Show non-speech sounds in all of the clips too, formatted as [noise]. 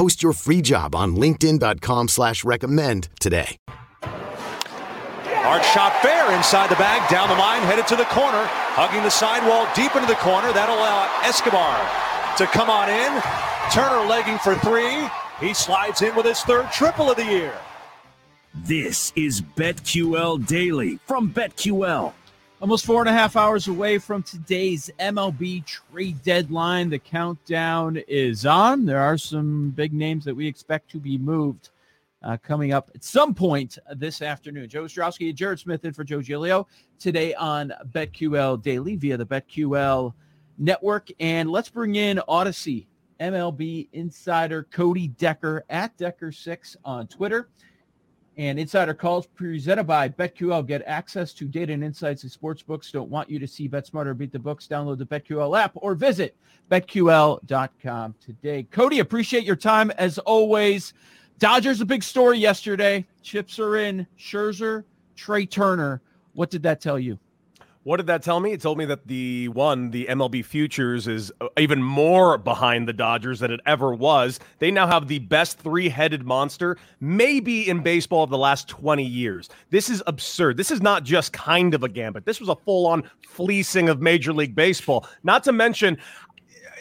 Post your free job on LinkedIn.com slash recommend today. Hard shot fair inside the bag, down the line, headed to the corner, hugging the sidewall deep into the corner. That'll allow Escobar to come on in. Turner legging for three. He slides in with his third triple of the year. This is BetQL Daily from BetQL. Almost four and a half hours away from today's MLB trade deadline. The countdown is on. There are some big names that we expect to be moved uh, coming up at some point this afternoon. Joe Ostrowski and Jared Smith in for Joe Giglio today on BetQL Daily via the BetQL network. And let's bring in Audacy MLB insider Cody Decker at Decker6 on Twitter. And Insider Calls presented by BetQL. Get access to data and insights that sportsbooks don't want you to see. Bet smarter, beat the books. Download the BetQL app or visit betql.com today. Cody, appreciate your time as always. Dodgers a big story yesterday. Chips are in. Scherzer, Trey Turner. What did that tell you? What did that tell me? It told me that the one, the MLB futures, is uh, even more behind the Dodgers than it ever was. They now have the best three headed monster, maybe in baseball of the last 20 years. This is absurd. This is not just kind of a gambit. This was a full on fleecing of Major League Baseball. Not to mention,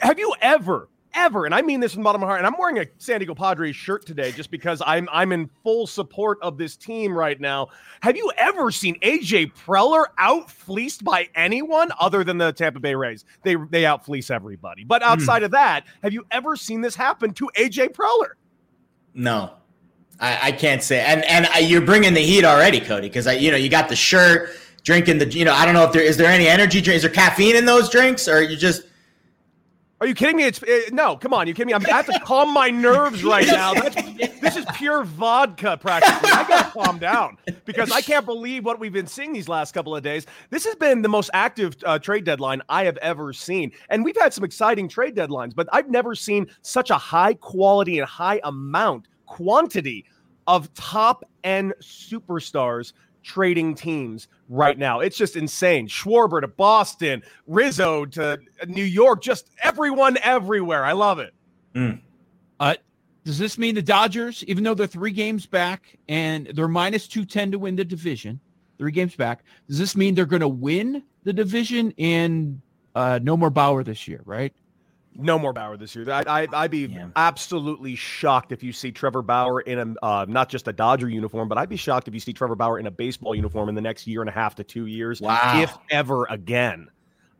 have you ever ever, and I mean this from the bottom of my heart, and I'm wearing a San Diego Padres shirt today just because I'm I'm in full support of this team right now. Have you ever seen AJ Preller out fleeced by anyone other than the Tampa Bay Rays? They they out fleece everybody. But hmm. outside mm. of that, have you ever seen this happen to AJ Preller? No. I, I can't say, and and I, you're bringing the heat already, Cody, because I, you know, you got the shirt, drinking the, you know, I don't know if there is there any energy drink, is there caffeine in those drinks, or you just are you kidding me? It's it, no, come on, you kidding me? I'm, I have to calm my nerves right [laughs] now. That's, this is pure vodka, practically. I gotta calm down because I can't believe what we've been seeing these last couple of days. This has been the most active uh, trade deadline I have ever seen, and we've had some exciting trade deadlines, but I've never seen such a high quality and high amount quantity of top end superstars trading teams right now. It's just insane. Schwarber to Boston, Rizzo to New York, just everyone everywhere. I love it. Mm. Uh, does this mean the Dodgers, even though they're three games back and they're minus 210 to win the division, three games back, does this mean they're going to win the division and uh, no more Bauer this year, right? No more Bauer this year. I, I, would be yeah. absolutely shocked if you see Trevor Bauer in a uh, not just a Dodger uniform, but I'd be shocked if you see Trevor Bauer in a baseball uniform in the next year and a half to two years, wow. if ever again.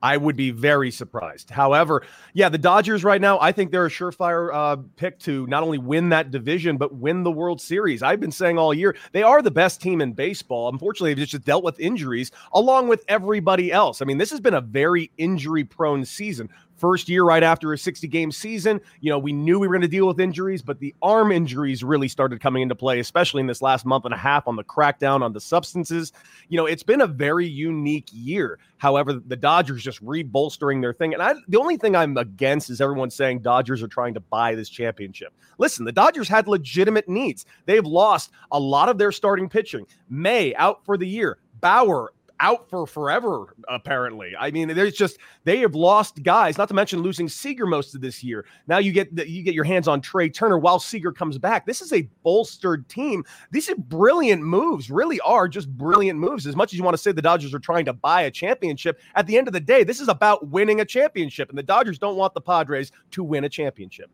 I would be very surprised. However, yeah, the Dodgers right now, I think they're a surefire uh, pick to not only win that division, but win the World Series. I've been saying all year they are the best team in baseball. Unfortunately, they've just dealt with injuries along with everybody else. I mean, this has been a very injury prone season first year right after a 60 game season. You know, we knew we were going to deal with injuries, but the arm injuries really started coming into play, especially in this last month and a half on the crackdown on the substances. You know, it's been a very unique year. However, the Dodgers just rebolstering their thing. And I, the only thing I'm against is everyone saying Dodgers are trying to buy this championship. Listen, the Dodgers had legitimate needs. They've lost a lot of their starting pitching. May out for the year. Bauer out for forever, apparently. I mean, there's just they have lost guys, not to mention losing Seager most of this year. Now you get the, you get your hands on Trey Turner while Seager comes back. This is a bolstered team. These are brilliant moves, really are just brilliant moves. As much as you want to say the Dodgers are trying to buy a championship, at the end of the day, this is about winning a championship, and the Dodgers don't want the Padres to win a championship.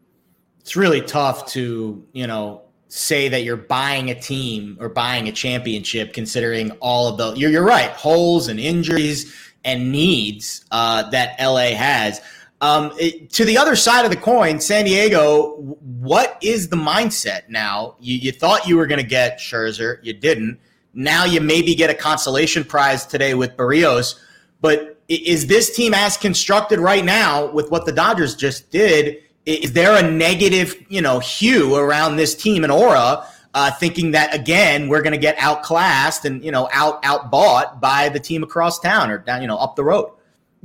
It's really tough to, you know, say that you're buying a team or buying a championship, considering all of the you're, you're right holes and injuries and needs uh, that LA has. Um, it, to the other side of the coin, San Diego, what is the mindset now? You, you thought you were going to get Scherzer, you didn't. Now you maybe get a consolation prize today with Berrios, but is this team as constructed right now with what the Dodgers just did? Is there a negative, you know, hue around this team and aura, uh, thinking that again we're going to get outclassed and you know out outbought by the team across town or down, you know, up the road?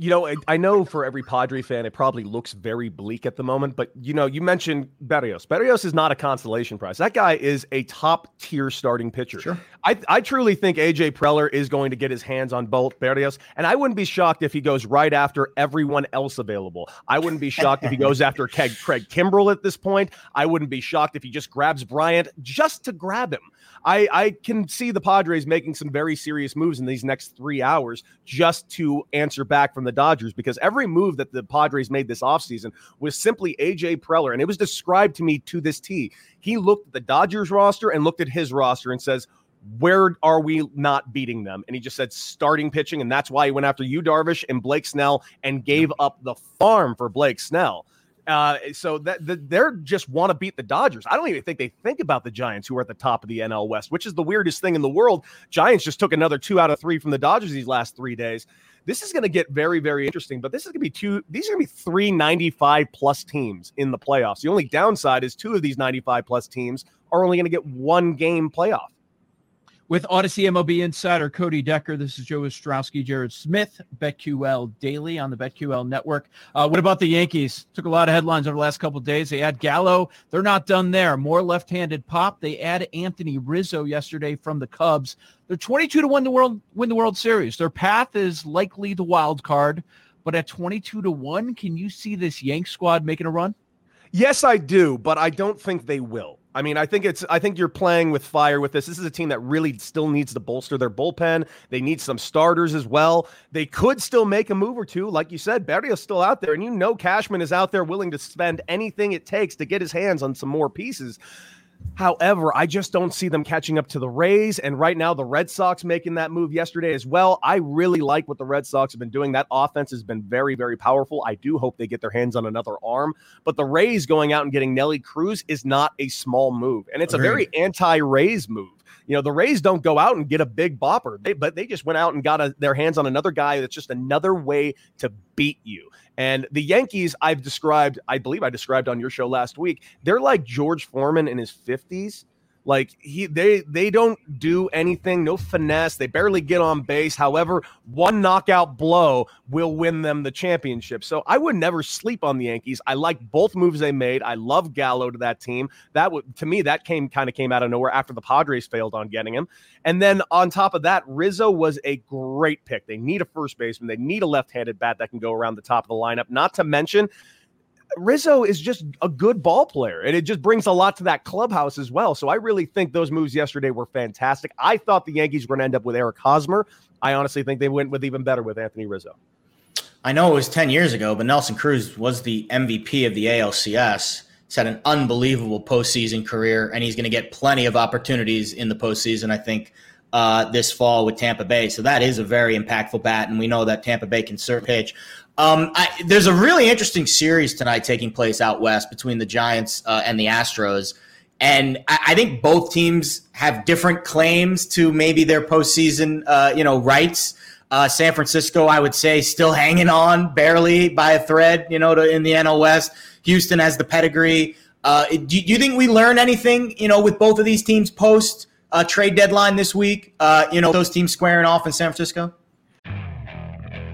you know, I know for every Padre fan, it probably looks very bleak at the moment. But you know, you mentioned Berrios. Berrios is not a consolation prize. That guy is a top tier starting pitcher. Sure. I, I truly think AJ Preller is going to get his hands on both Berrios, and I wouldn't be shocked if he goes right after everyone else available. I wouldn't be shocked if he goes after [laughs] Craig, Craig Kimbrel at this point. I wouldn't be shocked if he just grabs Bryant just to grab him. I, I can see the Padres making some very serious moves in these next three hours just to answer back from the Dodgers because every move that the Padres made this offseason was simply AJ Preller. And it was described to me to this T. He looked at the Dodgers roster and looked at his roster and says, where are we not beating them? And he just said starting pitching. And that's why he went after Yu, Darvish and Blake Snell and gave up the farm for Blake Snell. Uh, so that the, they're just want to beat the Dodgers. I don't even think they think about the Giants, who are at the top of the NL West, which is the weirdest thing in the world. Giants just took another two out of three from the Dodgers these last three days. This is going to get very, very interesting. But this is going to be two. These are going to be three 95 plus teams in the playoffs. The only downside is two of these 95 plus teams are only going to get one game playoff. With Audacy MLB insider Cody Decker, this is Joe Ostrowski, Jared Smith, BetQL Daily on the BetQL Network. Uh, what about the Yankees? Took a lot of headlines over the last couple days. They add Gallo. They're not done there. More left-handed pop. They add Anthony Rizzo yesterday from the Cubs. They're 22 to win the world win the World Series. Their path is likely the wild card, but at 22 to one, can you see this Yank squad making a run? Yes, I do, but I don't think they will. I mean, I think it's I think you're playing with fire with this. This is a team that really still needs to bolster their bullpen. They need some starters as well. They could still make a move or two. Like you said, Berrios still out there, and you know Cashman is out there willing to spend anything it takes to get his hands on some more pieces. However, I just don't see them catching up to the Rays. And right now, the Red Sox making that move yesterday as well. I really like what the Red Sox have been doing. That offense has been very, very powerful. I do hope they get their hands on another arm. But the Rays going out and getting Nelly Cruz is not a small move. And it's Agreed. a very anti Rays move. You know, the Rays don't go out and get a big bopper, they, but they just went out and got a, their hands on another guy that's just another way to beat you. And the Yankees, I've described, I believe I described on your show last week, they're like George Foreman in his 50s like he they they don't do anything, no finesse. They barely get on base. However, one knockout blow will win them the championship. So I would never sleep on the Yankees. I like both moves they made. I love Gallo to that team. That would to me that came kind of came out of nowhere after the Padres failed on getting him. And then on top of that, Rizzo was a great pick. They need a first baseman. They need a left-handed bat that can go around the top of the lineup. Not to mention Rizzo is just a good ball player, and it just brings a lot to that clubhouse as well. So I really think those moves yesterday were fantastic. I thought the Yankees were going to end up with Eric Hosmer. I honestly think they went with even better with Anthony Rizzo. I know it was 10 years ago, but Nelson Cruz was the MVP of the ALCS. He's had an unbelievable postseason career, and he's going to get plenty of opportunities in the postseason, I think, uh, this fall with Tampa Bay. So that is a very impactful bat, and we know that Tampa Bay can serve pitch. Um, I, there's a really interesting series tonight taking place out west between the Giants uh, and the Astros. And I, I, think both teams have different claims to maybe their postseason, uh, you know, rights. Uh, San Francisco, I would say, still hanging on barely by a thread, you know, to, in the NL West. Houston has the pedigree. Uh, do, do, you think we learn anything, you know, with both of these teams post uh, trade deadline this week? Uh, you know, those teams squaring off in San Francisco.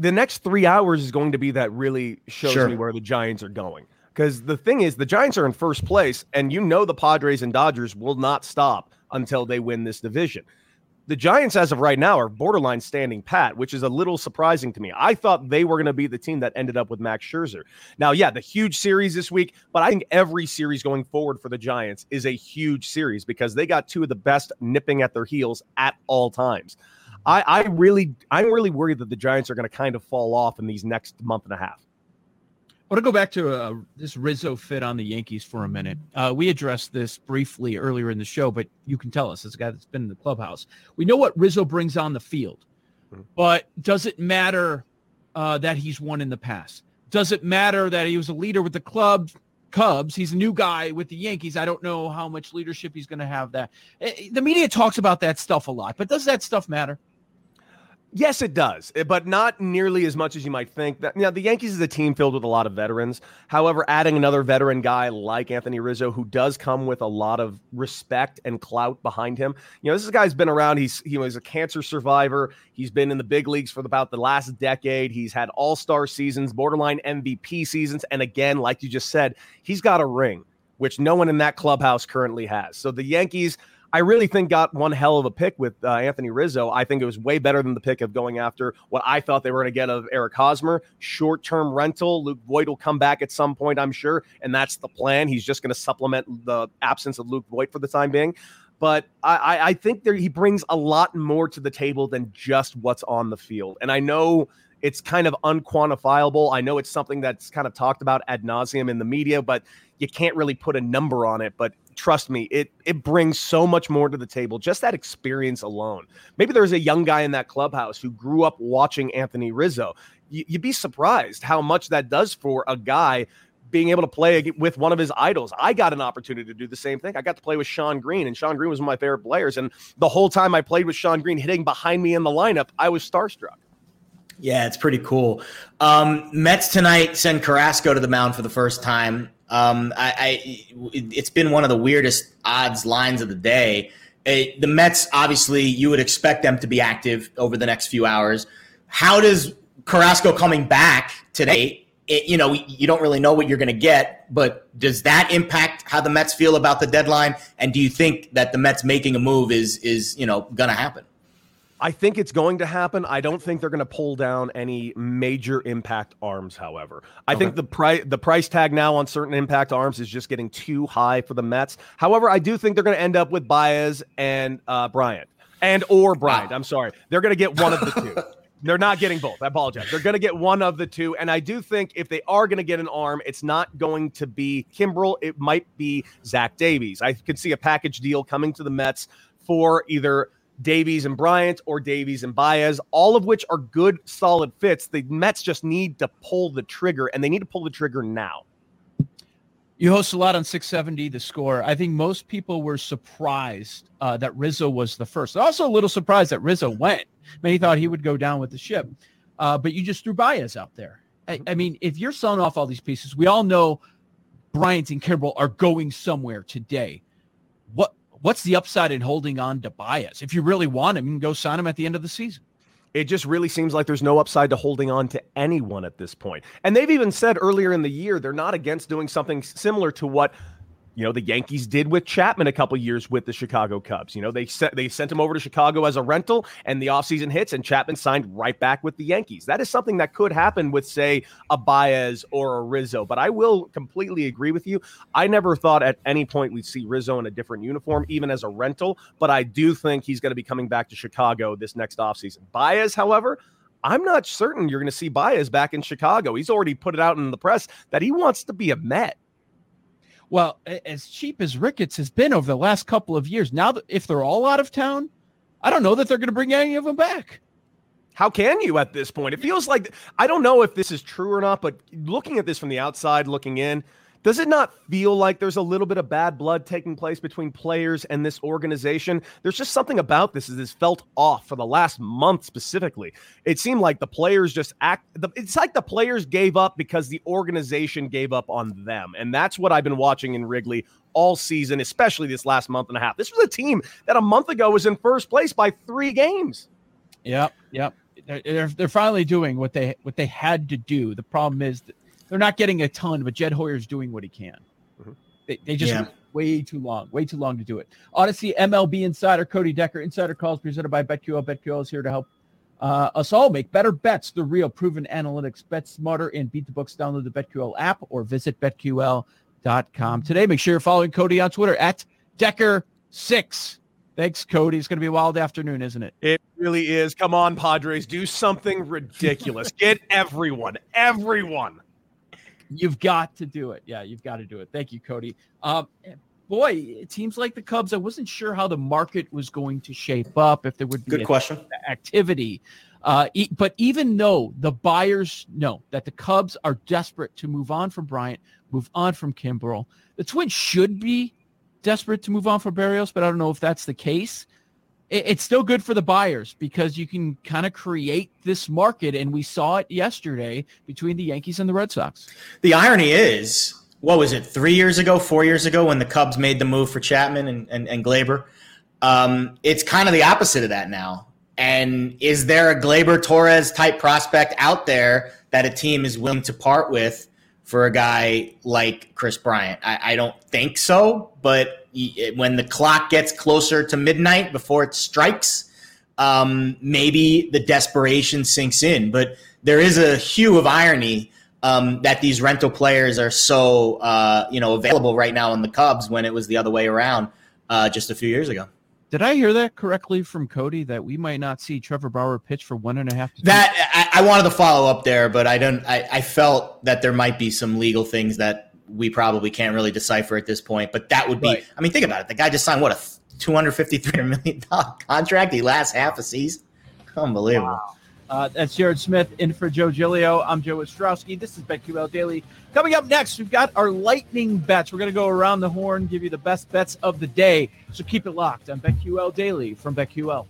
the next three hours is going to be that really shows sure. me where the Giants are going. Because the thing is, the Giants are in first place, and you know the Padres and Dodgers will not stop until they win this division. The Giants, as of right now, are borderline standing pat, which is a little surprising to me. I thought they were going to be the team that ended up with Max Scherzer. Now, yeah, the huge series this week, but I think every series going forward for the Giants is a huge series because they got two of the best nipping at their heels at all times. I, I really, I'm really worried that the Giants are going to kind of fall off in these next month and a half. I want to go back to uh, this Rizzo fit on the Yankees for a minute. Uh, we addressed this briefly earlier in the show, but you can tell us as a guy that's been in the clubhouse. We know what Rizzo brings on the field, mm-hmm. but does it matter uh, that he's won in the past? Does it matter that he was a leader with the club? Cubs. He's a new guy with the Yankees. I don't know how much leadership he's going to have. That eh, the media talks about that stuff a lot, but does that stuff matter? Yes, it does, eh, but not nearly as much as you might think. That, now, the Yankees is a team filled with a lot of veterans. However, adding another veteran guy like Anthony Rizzo, who does come with a lot of respect and clout behind him, you know, this guy's been around. He's he was a cancer survivor. He's been in the big leagues for about the last decade. He's had All Star seasons, borderline MVP seasons, and again, like you just said, he's got a ring, which no one in that clubhouse currently has. So the Yankees I really think got one hell of a pick with uh, Anthony Rizzo. I think it was way better than the pick of going after what I thought they were going to get of Eric Hosmer. Short term rental. Luke Voit will come back at some point, I'm sure. And that's the plan. He's just going to supplement the absence of Luke Voit for the time being. But I, I think there, he brings a lot more to the table than just what's on the field. And I know it's kind of unquantifiable. I know it's something that's kind of talked about ad nauseum in the media, but you can't really put a number on it. But trust me, it it brings so much more to the table. Just that experience alone. Maybe there's a young guy in that clubhouse who grew up watching Anthony Rizzo. You'd be surprised how much that does for a guy being able to play with one of his idols. I got an opportunity to do the same thing. I got to play with Shawn Green, and Shawn Green was one of my favorite players. And the whole time I played with Shawn Green hitting behind me in the lineup, I was starstruck. Yeah, it's pretty cool. Um, Mets tonight send Carrasco to the mound for the first time. Um, I, I, it's been one of the weirdest odds lines of the day. It, uh, the Mets, obviously, you would expect them to be active over the next few hours. How does Carrasco coming back today? It, you know, you don't really know what you're going to get, but does that impact how the Mets feel about the deadline? And do you think that the Mets making a move is is you know going to happen? I think it's going to happen. I don't think they're going to pull down any major impact arms. However, I okay. think the price the price tag now on certain impact arms is just getting too high for the Mets. However, I do think they're going to end up with Baez and uh, Bryant and or Bryant. Wow. I'm sorry, they're going to get one of the two. [laughs] They're not getting both. I apologize. They're going to get one of the two. And I do think if they are going to get an arm, it's not going to be Kimbrel. It might be Zach Davies. I could see a package deal coming to the Mets for either Davies and Bryant or Davies and Baez, all of which are good, solid fits. The Mets just need to pull the trigger, and they need to pull the trigger now. You host a lot on 670, the score. I think most people were surprised uh, that Rizzo was the first. Also, a little surprised that Rizzo went. Many thought he would go down with the ship, uh, but you just threw Baez out there. I, I, mean, if you're selling off all these pieces, we all know Bryant and Kimbrel are going somewhere today. What what's the upside in holding on to Baez? If you really want him, you can go sign him at the end of the season. It just really seems like there's no upside to holding on to anyone at this point. And they've even said earlier in the year they're not against doing something similar to what you know the Yankees did with Chapman a couple years with the Chicago Cubs. You know they sent they sent him over to Chicago as a rental, and the offseason hits, and Chapman signed right back with the Yankees. That is something that could happen with say a Baez or a Rizzo. But I will completely agree with you. I never thought at any point we'd see Rizzo in a different uniform, even as a rental. But I do think he's going to be coming back to Chicago this next offseason. Baez, however. I'm not certain you're going to see Baez back in Chicago. He's already put it out in the press that he wants to be a Met. Well, as cheap as Ricketts has been over the last couple of years, now that if they're all out of town, I don't know that they're going to bring any of them back. How can you at this point? It feels like I don't know if this is true or not, but looking at this from the outside, looking in, does it not feel like there's a little bit of bad blood taking place between players and this organization? There's just something about this that has felt off for the last month specifically. It seemed like the players just act. It's like the players gave up because the organization gave up on them, and that's what I've been watching in Wrigley all season, especially this last month and a half. This was a team that a month ago was in first place by three games. Yep, yep. They're, they're finally doing what they what they had to do. The problem is that they're not getting a ton, but Jed Hoyer's doing what he can. Mm-hmm. They, they just yeah. way too long, way too long to do it. Audacy MLB Insider Cody Decker, Insider Calls presented by BetQL. BetQL is here to help uh, us all make better bets. The real proven analytics, bet smarter, and beat the books. Download the BetQL app or visit betql.com today. Make sure you're following Cody on Twitter at Decker6. Thanks, Cody. It's going to be a wild afternoon, isn't it? It really is. Come on, Padres. Do something ridiculous. [laughs] Get everyone, everyone You've got to do it. Yeah, you've got to do it. Thank you, Cody. Um, boy, it seems like the Cubs. I wasn't sure how the market was going to shape up. If there would be good question activity. Uh, e- but even though the buyers know that the Cubs are desperate to move on from Bryant, move on from Kimbrel, the Twins should be desperate to move on from Berrios, but I don't know if that's the case it's still good for the buyers because you can kind of create this market. And we saw it yesterday between the Yankees and the Red Sox. The irony is, what was it, three years ago, four years ago, when the Cubs made the move for Chapman and, and, and Gleyber? Um, it's kind of the opposite of that now. And is there a Gleyber Torres type prospect out there that a team is willing to part with for a guy like Kris Bryant? I, I don't think so, but when the clock gets closer to midnight before it strikes, um, maybe the desperation sinks in. But there is a hue of irony um, that these rental players are so uh, you know available right now in the Cubs when it was the other way around uh, just a few years ago. Did I hear that correctly from Cody that we might not see Trevor Bauer pitch for one and a half? That I, I, wanted to follow up there, but I don't. I, I felt that there might be some legal things that we probably can't really decipher at this point. But that would be, right. I mean, think about it. The guy just signed what a two hundred fifty three million dollar contract. He lasts half a season. Unbelievable. Wow. Uh, that's Jared Smith in for Joe Giglio. I'm Joe Ostrowski. This is BetQL Daily. Coming up next, we've got our lightning bets. We're going to go around the horn, give you the best bets of the day. So keep it locked on BetQL Daily from BetQL.